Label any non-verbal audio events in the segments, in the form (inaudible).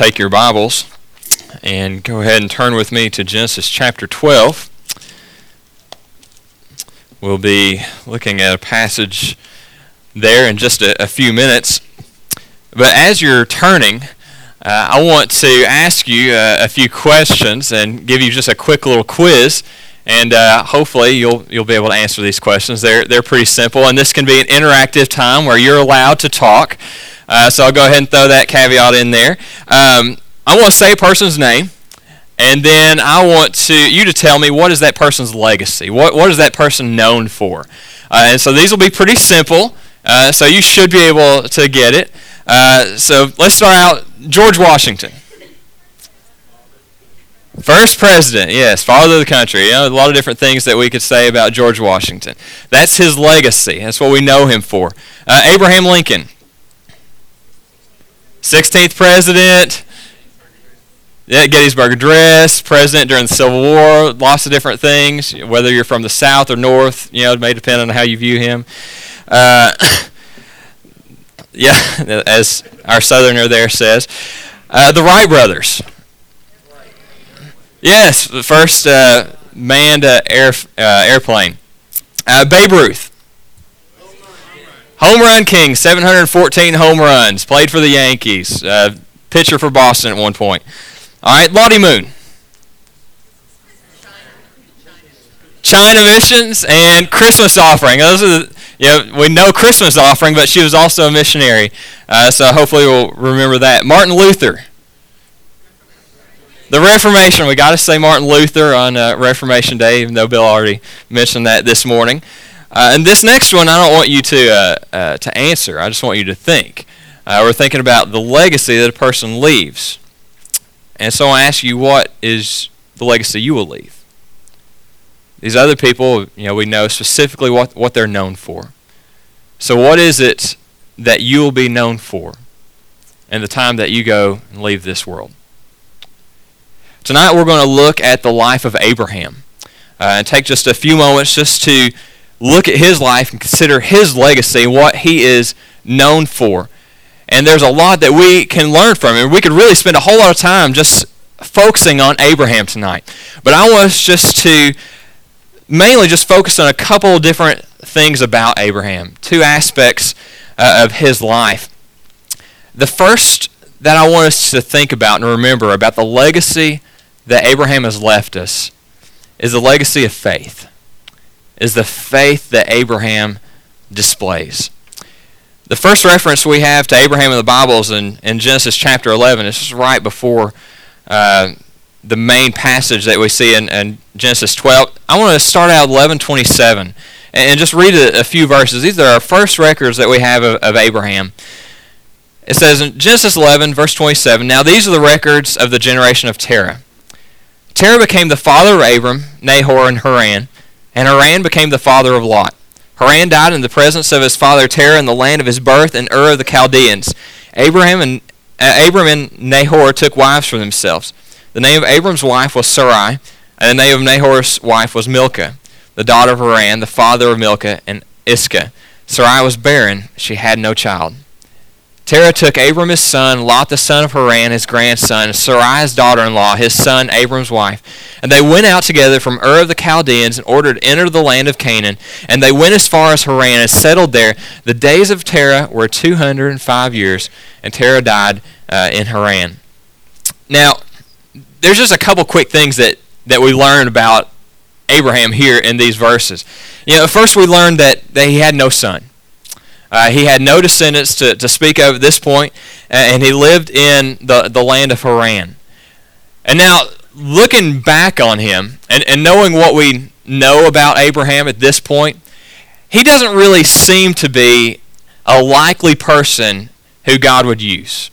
take your Bibles and go ahead and turn with me to Genesis chapter 12. We'll be looking at a passage there in just a, a few minutes. But as you're turning, uh, I want to ask you uh, a few questions and give you just a quick little quiz. And uh, hopefully you'll you'll be able to answer these questions. They're they're pretty simple, and this can be an interactive time where you're allowed to talk. Uh, so I'll go ahead and throw that caveat in there. Um, I want to say a person's name, and then I want to you to tell me what is that person's legacy. What what is that person known for? Uh, and so these will be pretty simple. Uh, so you should be able to get it. Uh, so let's start out. George Washington. First president, yes, father of the country. You know, a lot of different things that we could say about George Washington. That's his legacy. That's what we know him for. Uh, Abraham Lincoln. 16th president. Yeah, Gettysburg Address, president during the Civil War, lots of different things. Whether you're from the South or North, you know, it may depend on how you view him. Uh, (coughs) yeah, (laughs) as our Southerner there says. Uh, the Wright brothers. Yes, the first uh, manned uh, air, uh, airplane. Uh, Babe Ruth. Home run king, 714 home runs. Played for the Yankees. Uh, pitcher for Boston at one point. All right, Lottie Moon. China missions and Christmas offering. Those are the, you know, we know Christmas offering, but she was also a missionary. Uh, so hopefully we'll remember that. Martin Luther. The Reformation. We got to say Martin Luther on uh, Reformation Day, even though Bill already mentioned that this morning. Uh, and this next one, I don't want you to uh, uh, to answer. I just want you to think. Uh, we're thinking about the legacy that a person leaves, and so I ask you, what is the legacy you will leave? These other people, you know, we know specifically what what they're known for. So, what is it that you will be known for in the time that you go and leave this world? Tonight, we're going to look at the life of Abraham uh, and take just a few moments just to look at his life and consider his legacy, what he is known for. And there's a lot that we can learn from him. We could really spend a whole lot of time just focusing on Abraham tonight. But I want us just to mainly just focus on a couple different things about Abraham, two aspects uh, of his life. The first that I want us to think about and remember about the legacy that Abraham has left us is the legacy of faith is the faith that Abraham displays. The first reference we have to Abraham in the Bible is in, in Genesis chapter 11. It's just right before uh, the main passage that we see in, in, Genesis 12. I want to start out 11:27 and, and just read a, a, few verses. These are our first records that we have of, of Abraham. It says in Genesis 11, verse 27, Now these are the records of the generation of Terah. Terah became the father of Abram, Nahor, and Haran. And Haran became the father of Lot. Haran died in the presence of his father Terah in the land of his birth in Ur of the Chaldeans. Abraham and uh, Abram and Nahor took wives for themselves. The name of Abram's wife was Sarai, and the name of Nahor's wife was Milcah, the daughter of Haran, the father of Milcah and Iscah. Sarai was barren; she had no child. Terah took Abram his son, Lot the son of Haran his grandson, Sarai's daughter-in-law, his son Abram's wife. And they went out together from Ur of the Chaldeans in order to enter the land of Canaan. And they went as far as Haran and settled there. The days of Terah were 205 years, and Terah died uh, in Haran. Now, there's just a couple quick things that, that we learn about Abraham here in these verses. You know, first we learned that, that he had no son. Uh, he had no descendants to, to speak of at this point, and he lived in the, the land of Haran. And now, looking back on him and, and knowing what we know about Abraham at this point, he doesn't really seem to be a likely person who God would use.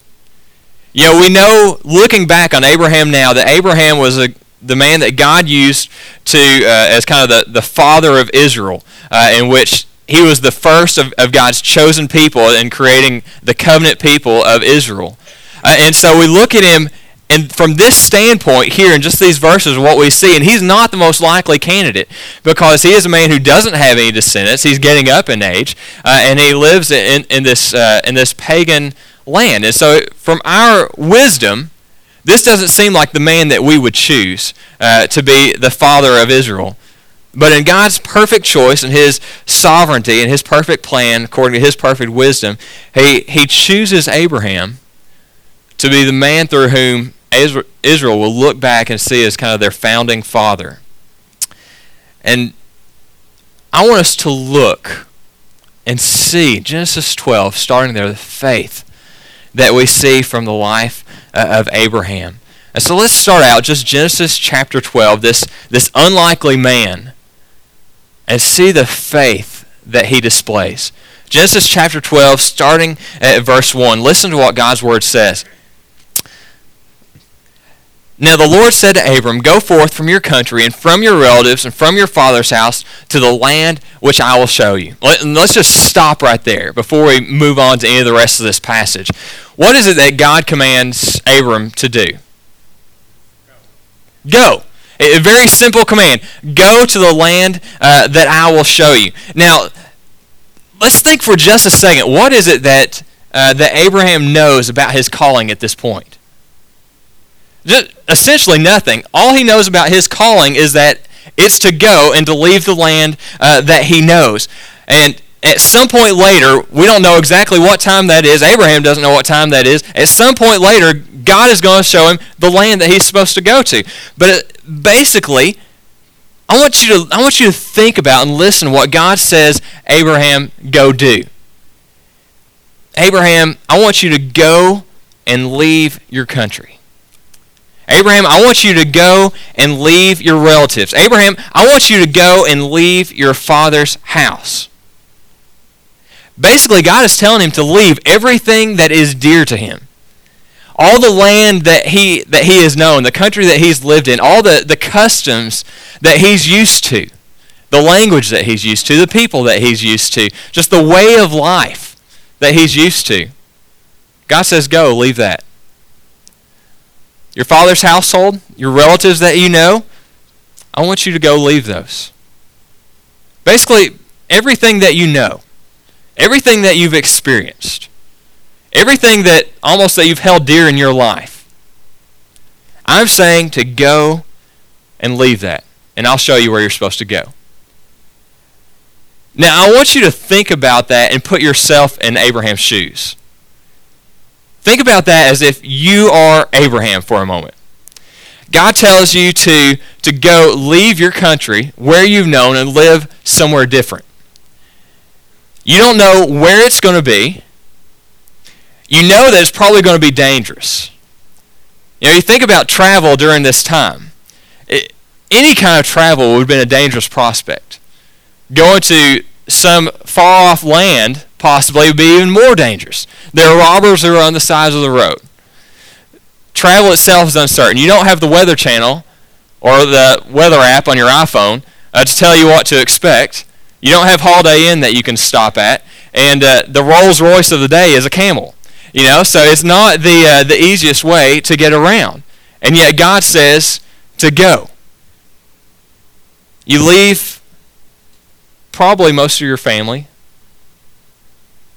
You know, we know, looking back on Abraham now, that Abraham was a, the man that God used to uh, as kind of the, the father of Israel, uh, in which he was the first of, of God's chosen people in creating the covenant people of Israel. Uh, and so we look at him, and from this standpoint here in just these verses, what we see, and he's not the most likely candidate because he is a man who doesn't have any descendants. He's getting up in age, uh, and he lives in, in this, uh, in this pagan land. And so, from our wisdom, This doesn't seem like the man that we would choose uh, to be the father of Israel. But in God's perfect choice and his sovereignty and his perfect plan, according to his perfect wisdom, he, he chooses Abraham to be the man through whom Israel will look back and see as kind of their founding father. And I want us to look and see Genesis 12, starting there, the faith that we see from the life uh, of Abraham. And so let's start out just Genesis chapter 12, this, this unlikely man, and see the faith that he displays. Genesis chapter 12, starting at verse 1. Listen to what God's word says. Now the Lord said to Abram, Go forth from your country and from your relatives and from your father's house to the land which I will show you. Let's just stop right there before we move on to any of the rest of this passage. What is it that God commands Abram to do? Go. A very simple command. Go to the land uh, that I will show you. Now, let's think for just a second. What is it that, uh, that Abraham knows about his calling at this point? Just essentially nothing. All he knows about his calling is that it's to go and to leave the land uh, that he knows. And at some point later, we don't know exactly what time that is. Abraham doesn't know what time that is. At some point later, God is going to show him the land that he's supposed to go to. But it, uh, basically, I want you to I want you to think about and listen what God says Abraham go do. Abraham, I want you to go and leave your country. Abraham, I want you to go and leave your relatives. Abraham, I want you to go and leave your father's house. Basically, God is telling him to leave everything that is dear to him. All the land that he, that he has known, the country that he's lived in, all the, the customs that he's used to, the language that he's used to, the people that he's used to, just the way of life that he's used to. God says, Go, leave that your father's household, your relatives that you know, I want you to go leave those. Basically, everything that you know, everything that you've experienced, everything that almost that you've held dear in your life. I'm saying to go and leave that, and I'll show you where you're supposed to go. Now, I want you to think about that and put yourself in Abraham's shoes. Think about that as if you are Abraham for a moment. God tells you to, to go leave your country where you've known and live somewhere different. You don't know where it's going to be. You know that it's probably going to be dangerous. You know, you think about travel during this time. It, any kind of travel would have been a dangerous prospect. Going to some far off land possibly would be even more dangerous. There are robbers who are on the sides of the road. Travel itself is uncertain. You don't have the Weather Channel or the weather app on your iPhone uh, to tell you what to expect. You don't have Holiday Inn that you can stop at, and uh, the Rolls Royce of the day is a camel. You know, so it's not the uh, the easiest way to get around. And yet God says to go. You leave probably most of your family,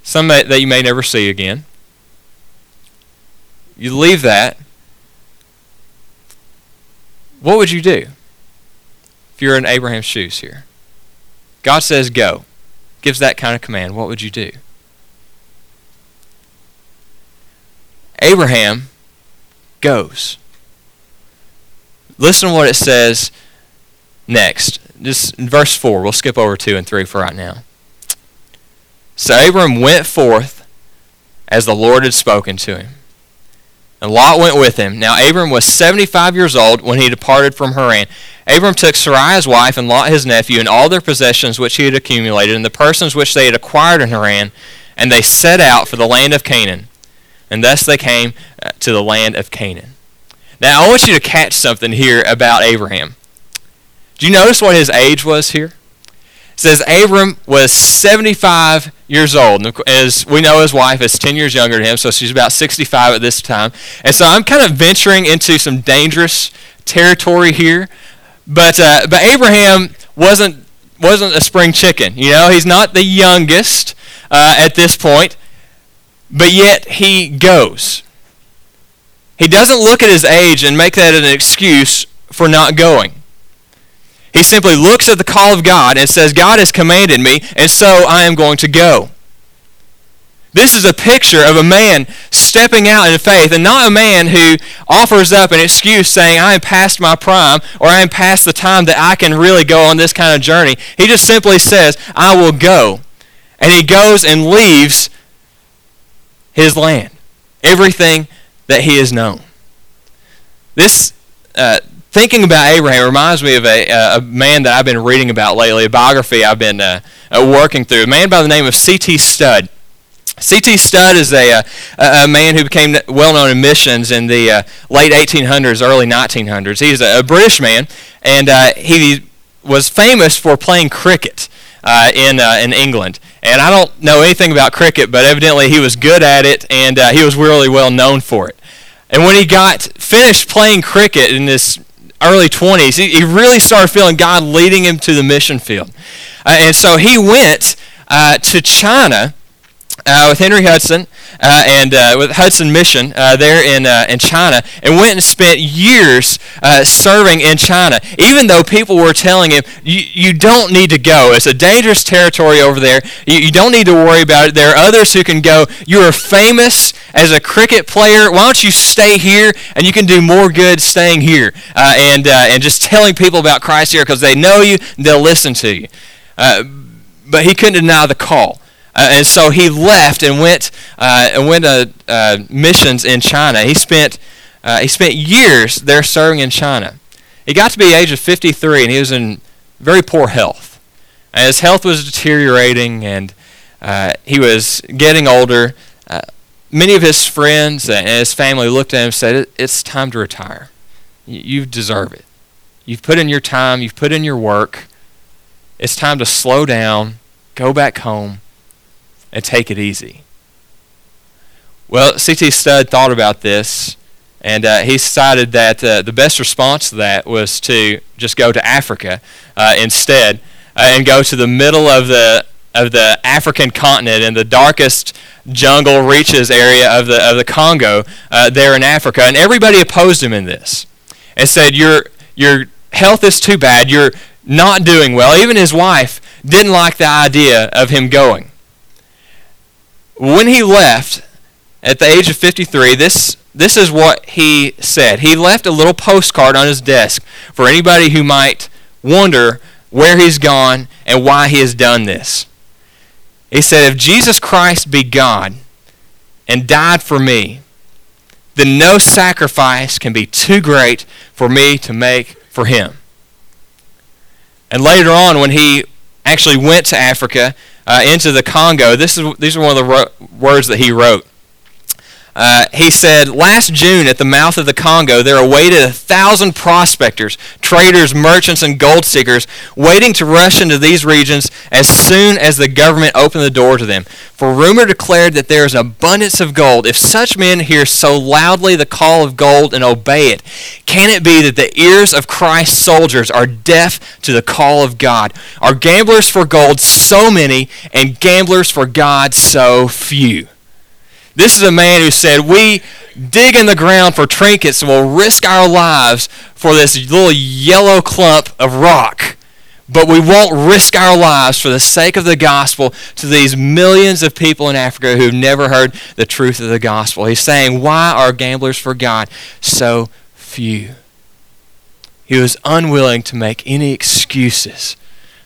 some that you may never see again. You leave that. What would you do if you're in Abraham's shoes here? God says go. Gives that kind of command. What would you do? Abraham goes. Listen to what it says next. Just verse 4. We'll skip over 2 and 3 for right now. So Abram went forth as the Lord had spoken to him. And Lot went with him. Now Abram was 75 years old when he departed from Haran. Abram took Sarai his wife and Lot his nephew and all their possessions which he had accumulated and the persons which they had acquired in Haran, and they set out for the land of Canaan. And thus they came uh, to the land of Canaan. Now I want you to catch something here about Abraham. Do you notice what his age was here? Says Abram was 75 years old. And as we know, his wife is 10 years younger than him, so she's about 65 at this time. And so I'm kind of venturing into some dangerous territory here. But, uh, but Abraham wasn't, wasn't a spring chicken. You know, he's not the youngest uh, at this point, but yet he goes. he doesn't look at his age and make that an excuse for not going. He simply looks at the call of God and says, God has commanded me, and so I am going to go. This is a picture of a man stepping out in faith, and not a man who offers up an excuse saying, I am past my prime, or I am past the time that I can really go on this kind of journey. He just simply says, I will go. And he goes and leaves his land, everything that he has known. This, uh, thinking about Abraham reminds me of a, uh, a, man that I've been reading about lately, a biography I've been uh, uh working through, a man by the name of C.T. Studd. C.T. Studd is a, uh, a, a, man who became well known in missions in the uh, late 1800s, early 1900s. He's a, a British man, and he was famous for playing cricket in, in England. And I don't know anything about cricket, but evidently he was good at it, and he was really well known for it. And when he got finished playing cricket in his early 20s, he, he really started feeling God leading him to the mission field. Uh, and so he went uh, to China uh, with Henry Hudson uh, and uh, with Hudson Mission uh, there in uh, in China, and went and spent years uh, serving in China. Even though people were telling him, "You don't need to go. It's a dangerous territory over there. You, you don't need to worry about it. There are others who can go. You are famous as a cricket player. Why don't you stay here and you can do more good staying here and and just telling people about Christ here because they know you, they'll listen to you." but he couldn't deny the call. Uh, and so he left and went uh, and went to uh, missions in China. He spent uh, he spent years there serving in China. He got to be the age of 53, and he was in very poor health. And his health was deteriorating, and uh, he was getting older. Uh, many of his friends and his family looked at him and said, "It's time to retire. You deserve it. You've put in your time. You've put in your work. It's time to slow down, go back home." And take it easy. Well, C.T. Studd thought about this, and uh, he decided that uh, the best response to that was to just go to Africa uh, instead, uh, and go to the middle of the of the African continent in the darkest jungle reaches area of the of the Congo uh, there in Africa, and everybody opposed him in this, and said, "Your your health is too bad. You're not doing well." Even his wife didn't like the idea of him going. When he left at the age of 53, this, this is what he said. He left a little postcard on his desk for anybody who might wonder where he's gone and why he has done this. He said, If Jesus Christ be God and died for me, then no sacrifice can be too great for me to make for him. And later on, when he actually went to Africa, uh, into the Congo, this is, these are one of the ro- words that he wrote. Uh, he said, Last June at the mouth of the Congo, there awaited a thousand prospectors, traders, merchants, and gold seekers waiting to rush into these regions as soon as the government opened the door to them. For rumor declared that there is an abundance of gold. If such men hear so loudly the call of gold and obey it, can it be that the ears of Christ's soldiers are deaf to the call of God? Are gamblers for gold so many, and gamblers for God so few? This is a man who said, We dig in the ground for trinkets and will risk our lives for this little yellow clump of rock. But we won't risk our lives for the sake of the gospel to these millions of people in Africa who've never heard the truth of the gospel. He's saying, Why are gamblers for God so few? He was unwilling to make any excuses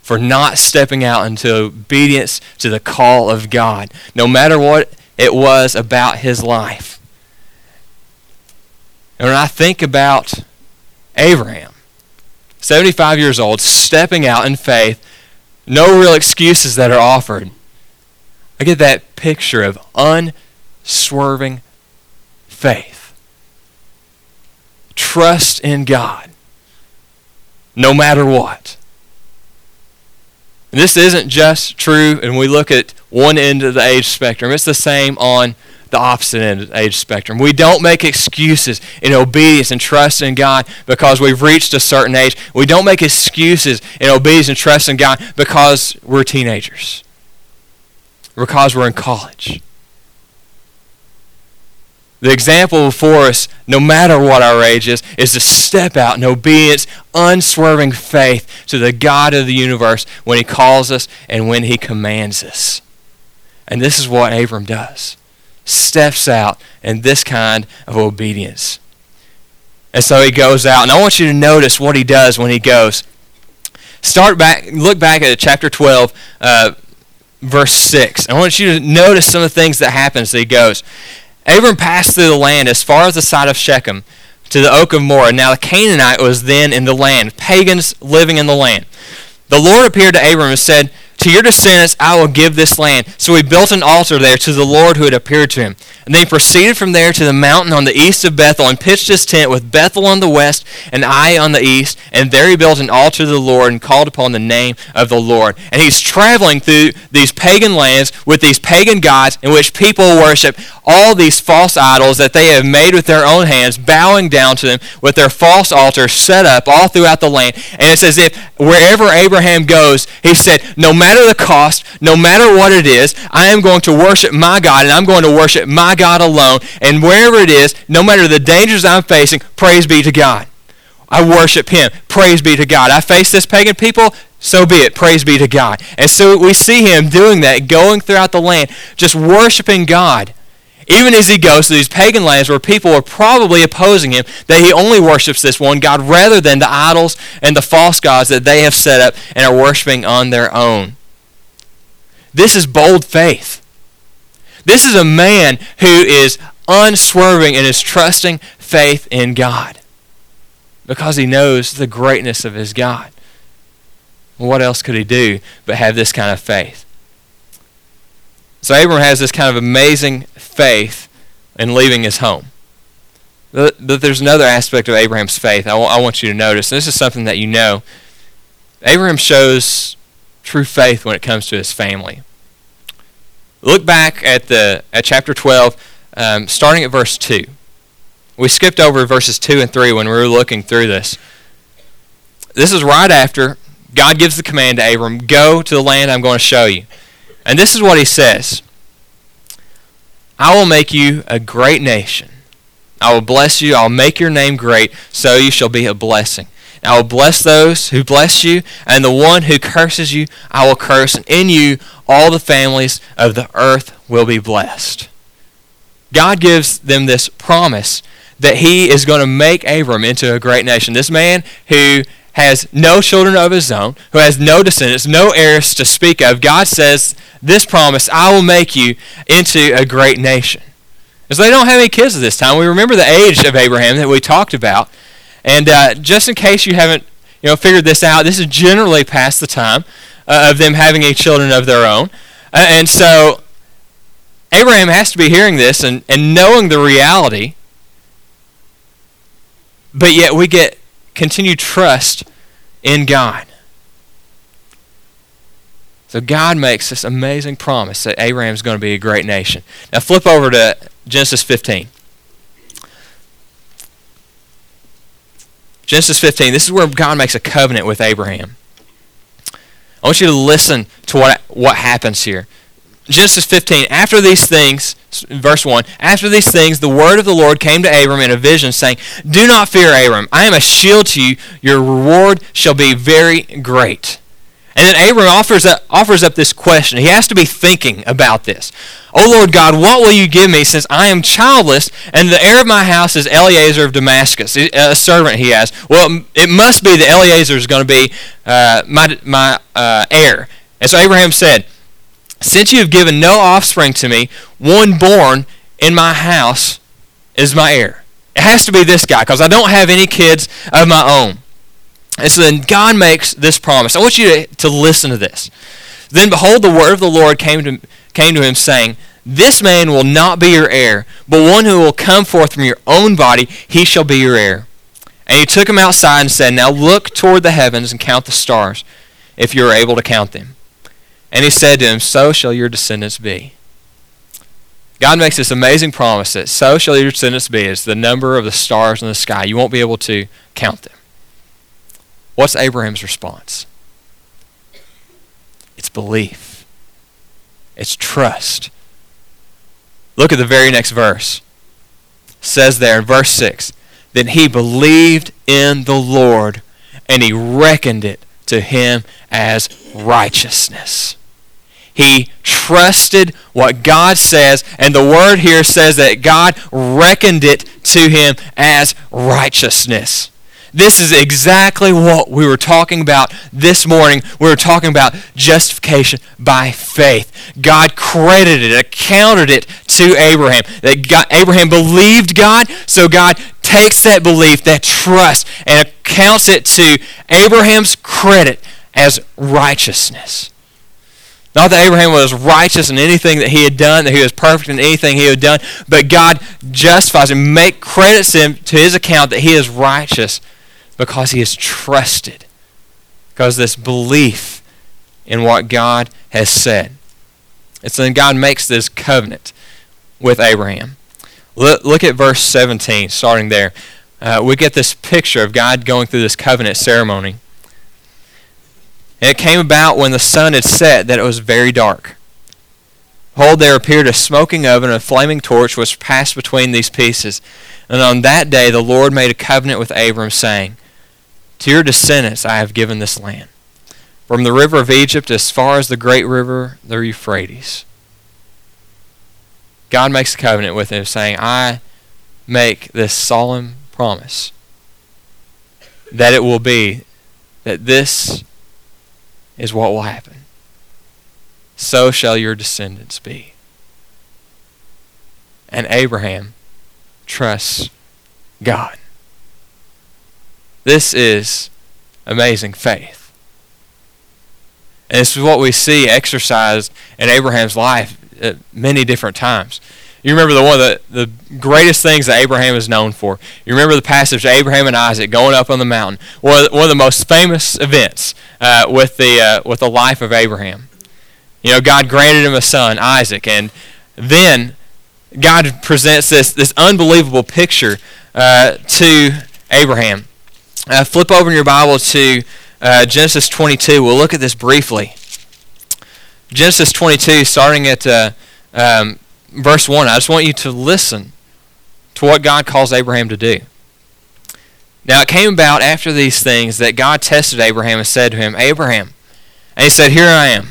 for not stepping out into obedience to the call of God, no matter what it was about his life. And when I think about Abraham, 75 years old, stepping out in faith, no real excuses that are offered, I get that picture of unswerving faith. Trust in God, no matter what. And this isn't just true, and we look at one end of the age spectrum. It's the same on the opposite end of the age spectrum. We don't make excuses in obedience and trust in God because we've reached a certain age. We don't make excuses in obedience and trust in God because we're teenagers, because we're in college. The example before us, no matter what our age is, is to step out in obedience, unswerving faith to the God of the universe when he calls us and when he commands us. And this is what Abram does. Steps out in this kind of obedience. And so he goes out. And I want you to notice what he does when he goes. Start back, look back at chapter 12, uh, verse 6. I want you to notice some of the things that happen as he goes. Abram passed through the land as far as the site of Shechem to the oak of Moreh. Now the Canaanite was then in the land, pagans living in the land. The Lord appeared to Abram and said, To your descendants I will give this land. So he built an altar there to the Lord who had appeared to him. And then he proceeded from there to the mountain on the east of Bethel and pitched his tent with Bethel on the west and Ai on the east. And there he built an altar to the Lord and called upon the name of the Lord. And he's traveling through these pagan lands with these pagan gods in which people worship all these false idols that they have made with their own hands, bowing down to them with their false altars set up all throughout the land. And it's as if wherever Abraham goes, he said, No matter the cost, no matter what it is, I am going to worship my God and I'm going to worship my God alone. And wherever it is, no matter the dangers I'm facing, praise be to God. I worship Him. Praise be to God. I face this pagan people. So be it. Praise be to God. And so we see him doing that, going throughout the land, just worshiping God. Even as he goes to these pagan lands where people are probably opposing him, that he only worships this one God rather than the idols and the false gods that they have set up and are worshiping on their own. This is bold faith. This is a man who is unswerving in his trusting faith in God because he knows the greatness of his God. What else could he do but have this kind of faith? So Abram has this kind of amazing faith in leaving his home. But, there's another aspect of Abraham's faith I want you to notice. This is something that you know. Abraham shows true faith when it comes to his family. Look back at the at chapter 12, um, starting at verse 2. We skipped over verses 2 and 3 when we were looking through this. This is right after God gives the command to Abram, Go to the land I'm going to show you. And this is what he says I will make you a great nation. I will bless you. I'll make your name great, so you shall be a blessing. I will bless those who bless you, and the one who curses you, I will curse, and in you all the families of the earth will be blessed. God gives them this promise that he is going to make Abram into a great nation. This man who has no children of his own, who has no descendants, no heirs to speak of, God says, This promise, I will make you into a great nation. So they don't have any kids at this time. We remember the age of Abraham that we talked about. And uh, just in case you haven't you know, figured this out, this is generally past the time uh, of them having a children of their own. Uh, and so Abraham has to be hearing this and, and knowing the reality, but yet we get continued trust in God. So God makes this amazing promise that Abraham is going to be a great nation. Now flip over to Genesis 15. Genesis 15, this is where God makes a covenant with Abraham. I want you to listen to what, what happens here. Genesis 15, after these things, verse 1, after these things, the word of the Lord came to Abram in a vision, saying, Do not fear, Abram. I am a shield to you. Your reward shall be very great. And then Abram offers up, offers up this question. He has to be thinking about this. O Lord God, what will you give me since I am childless and the heir of my house is Eliezer of Damascus, a servant he has? Well, it must be that Eliezer is going to be uh, my, my uh, heir. And so Abraham said, Since you have given no offspring to me, one born in my house is my heir. It has to be this guy because I don't have any kids of my own. And so then God makes this promise. I want you to, to listen to this. Then behold, the word of the Lord came to, came to him, saying, This man will not be your heir, but one who will come forth from your own body, he shall be your heir. And he took him outside and said, Now look toward the heavens and count the stars, if you are able to count them. And he said to him, So shall your descendants be. God makes this amazing promise that so shall your descendants be as the number of the stars in the sky. You won't be able to count them. What's Abraham's response? It's belief. It's trust. Look at the very next verse. says there in verse 6 Then he believed in the Lord, and he reckoned it to him as righteousness. He trusted what God says, and the word here says that God reckoned it to him as righteousness. This is exactly what we were talking about this morning. We were talking about justification by faith. God credited it, accounted it to Abraham. That God, Abraham believed God, so God takes that belief, that trust, and accounts it to Abraham's credit as righteousness. Not that Abraham was righteous in anything that he had done, that he was perfect in anything he had done, but God justifies him, make credits him to his account that he is righteous because he is trusted. Because this belief in what God has said. And so then God makes this covenant with Abraham. Look, look at verse 17, starting there. Uh, we get this picture of God going through this covenant ceremony. It came about when the sun had set that it was very dark. Behold, there appeared a smoking oven and a flaming torch which passed between these pieces. And on that day the Lord made a covenant with Abram, saying, to your descendants I have given this land, from the river of Egypt as far as the great river, the Euphrates. God makes a covenant with him, saying, I make this solemn promise that it will be that this is what will happen. So shall your descendants be. And Abraham trusts God. This is amazing faith. And this is what we see exercised in Abraham's life at many different times. You remember the one of the, the greatest things that Abraham is known for. You remember the passage of Abraham and Isaac going up on the mountain. One of the, one of the most famous events uh, with the uh, with the life of Abraham. You know, God granted him a son, Isaac, and then God presents this this unbelievable picture uh, to Abraham. Uh, flip over in your Bible to uh, Genesis 22. We'll look at this briefly. Genesis 22, starting at uh, um, verse 1. I just want you to listen to what God calls Abraham to do. Now it came about after these things that God tested Abraham and said to him, Abraham. And he said, Here I am.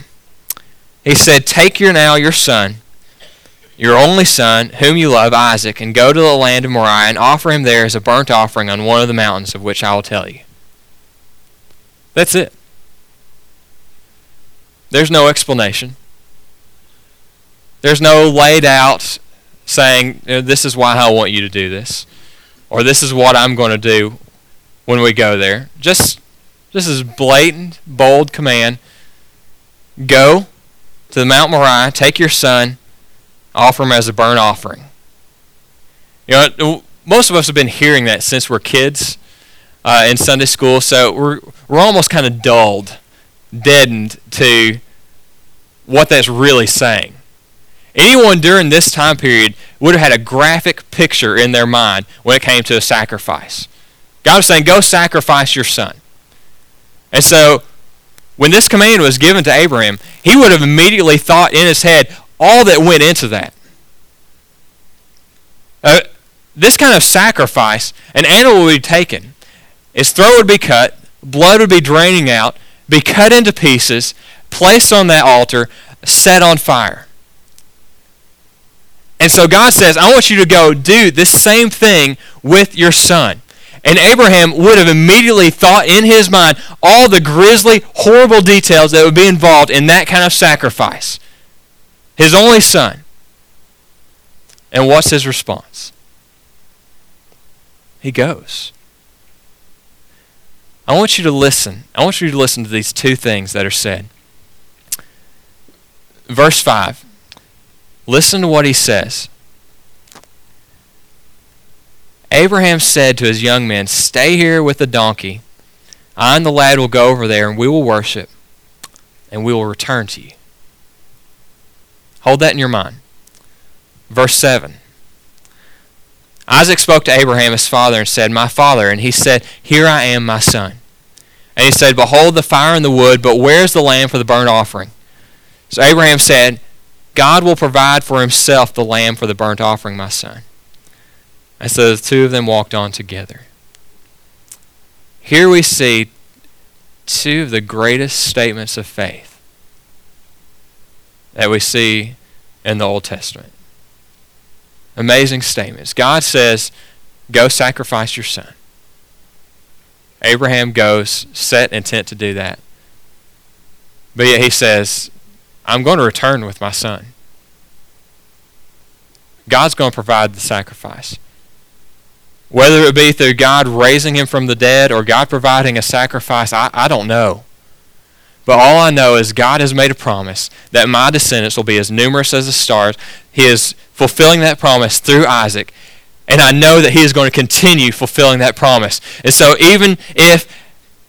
He said, Take your now your son, your only son, whom you love, Isaac, and go to the land of Moriah and offer him there as a burnt offering on one of the mountains of which I will tell you. That's it. There's no explanation. There's no laid out saying, this is why I want you to do this, or this is what I'm going to do when we go there. Just, this is blatant, bold command. Go to the Mount Moriah, take your son, offer them as a burnt offering. You know, most of us have been hearing that since we're kids uh, in Sunday school, so we're we're almost kind of dulled, deadened to what that's really saying. Anyone during this time period would have had a graphic picture in their mind when it came to a sacrifice. God was saying, "Go sacrifice your son," and so when this command was given to Abraham, he would have immediately thought in his head, all that went into that. Uh, this kind of sacrifice, an animal would be taken, its throat would be cut, blood would be draining out, be cut into pieces, placed on that altar, set on fire. And so God says, I want you to go do this same thing with your son. And Abraham would have immediately thought in his mind all the grisly, horrible details that would be involved in that kind of sacrifice his only son. And what's his response? He goes. I want you to listen. I want you to listen to these two things that are said. Verse 5. Listen to what he says. Abraham said to his young men, Stay here with the donkey. I and the lad will go over there, and we will worship, and we will return to you. Hold that in your mind. Verse 7. Isaac spoke to Abraham his father and said, My father. And he said, Here I am, my son. And he said, Behold the fire and the wood, but where is the lamb for the burnt offering? So Abraham said, God will provide for himself the lamb for the burnt offering, my son. And so the two of them walked on together. Here we see two of the greatest statements of faith that we see in the Old Testament. Amazing statements. God says, Go sacrifice your son. Abraham goes, set intent to do that. But yet he says, I'm going to return with my son. God's going to provide the sacrifice. Whether it be through God raising him from the dead or God providing a sacrifice, I, I don't know. But all I know is God has made a promise that my descendants will be as numerous as the stars. He is fulfilling that promise through Isaac. And I know that he is going to continue fulfilling that promise. And so even if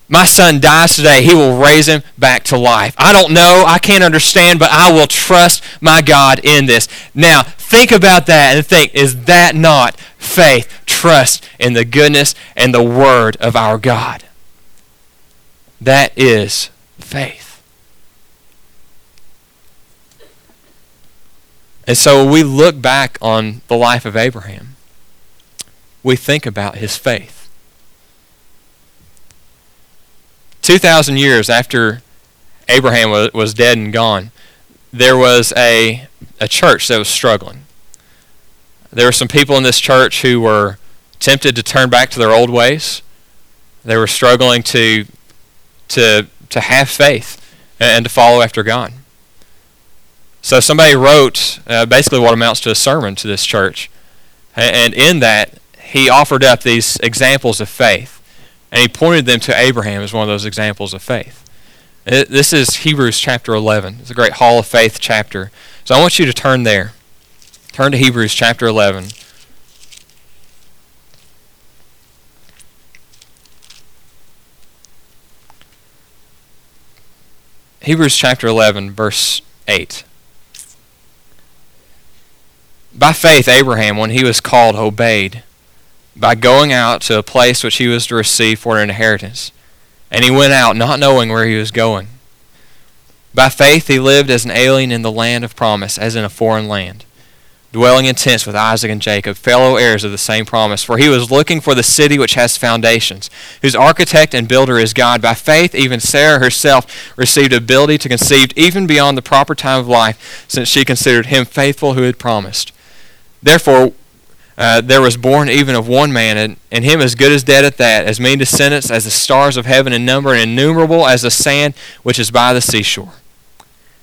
my son dies today, he will raise him back to life. I don't know, I can't understand, but I will trust my God in this. Now, think about that and think, is that not faith? Trust in the goodness and the word of our God. That is faith. And so we look back on the life of Abraham, we think about his faith. 2,000 years after Abraham was, was dead and gone, there was a, a church that was struggling. There were some people in this church who were tempted to turn back to their old ways. They were struggling to, to, to have faith and to follow after God. So somebody wrote uh, basically what amounts to a sermon to this church. And in that, he offered up these examples of faith. And he pointed them to Abraham as one of those examples of faith. It, this is Hebrews chapter 11. It's a great Hall of Faith chapter. So I want you to turn there. Turn to Hebrews chapter 11. Hebrews chapter 11, verse 8. By faith, Abraham, when he was called, obeyed by going out to a place which he was to receive for an inheritance. And he went out not knowing where he was going. By faith he lived as an alien in the land of promise, as in a foreign land, dwelling in tents with Isaac and Jacob, fellow heirs of the same promise. For he was looking for the city which has foundations, whose architect and builder is God. By faith even Sarah herself received ability to conceive even beyond the proper time of life, since she considered him faithful who had promised. Therefore, uh, there was born even of one man, and, and him as good as dead at that, as many descendants as the stars of heaven in number, and innumerable as the sand which is by the seashore.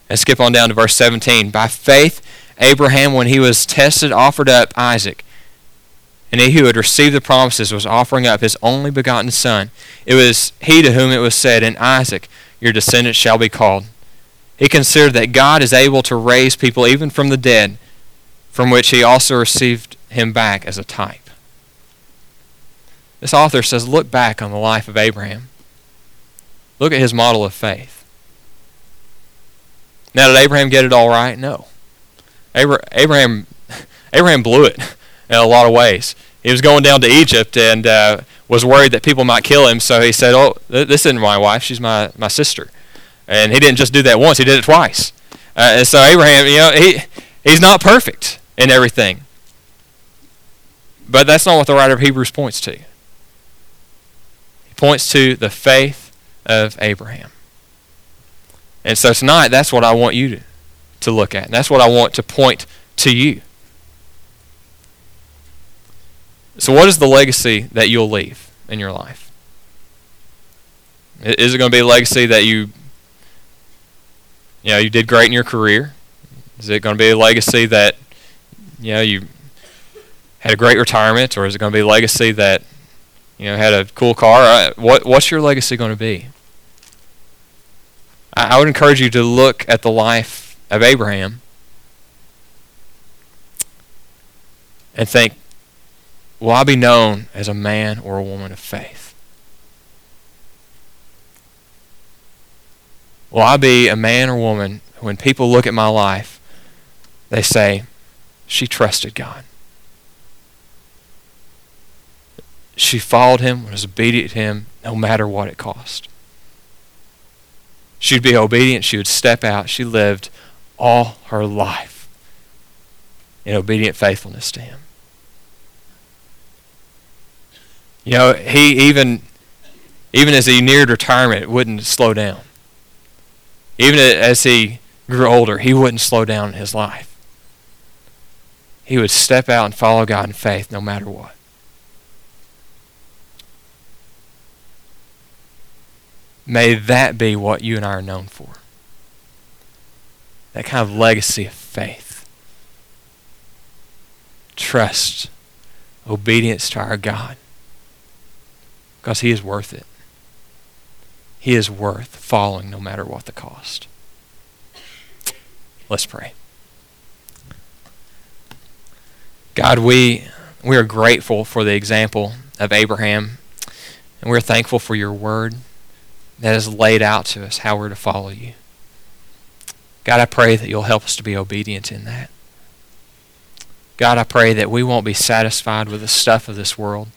And skip on down to verse 17. By faith, Abraham, when he was tested, offered up Isaac. And he who had received the promises was offering up his only begotten son. It was he to whom it was said, In Isaac your descendants shall be called. He considered that God is able to raise people even from the dead, from which he also received him back as a type. This author says, look back on the life of Abraham. Look at his model of faith. Now, did Abraham get it all right? No. Abraham, Abraham blew it in a lot of ways. He was going down to Egypt and uh, was worried that people might kill him, so he said, "Oh, this isn't my wife; she's my, my sister." And he didn't just do that once; he did it twice. Uh, and so Abraham, you know, he he's not perfect in everything. But that's not what the writer of Hebrews points to. He points to the faith of Abraham. And so tonight, that's what I want you to, to look at. And that's what I want to point to you. So, what is the legacy that you'll leave in your life? Is it going to be a legacy that you, you know, you did great in your career? Is it going to be a legacy that, you know, you had a great retirement, or is it going to be a legacy that you know had a cool car? What what's your legacy going to be? I, I would encourage you to look at the life of Abraham and think, will I be known as a man or a woman of faith? Will I be a man or woman when people look at my life, they say, she trusted God? She followed him, was obedient to him, no matter what it cost. She'd be obedient. She would step out. She lived all her life in obedient faithfulness to him. You know, he even even as he neared retirement, wouldn't slow down. Even as he grew older, he wouldn't slow down in his life. He would step out and follow God in faith no matter what. May that be what you and I are known for. That kind of legacy of faith. Trust, obedience to our God. Because He is worth it. He is worth following no matter what the cost. Let's pray. God, we, we are grateful for the example of Abraham, and we're thankful for your word that has laid out to us how we're to follow you. God, I pray that you'll help us to be obedient in that. God, I pray that we won't be satisfied with the stuff of this world,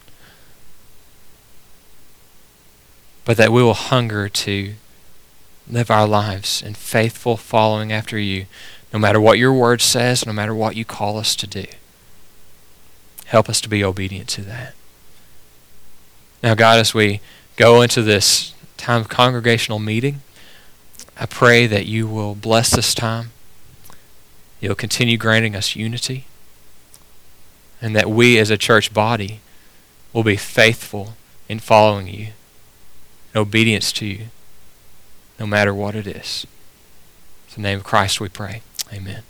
but that we will hunger to live our lives in faithful following after you, no matter what your word says, no matter what you call us to do. Help us to be obedient to that. Now, God, as we go into this time of congregational meeting, I pray that you will bless this time. You'll continue granting us unity. And that we as a church body will be faithful in following you, in obedience to you, no matter what it is. In the name of Christ we pray. Amen.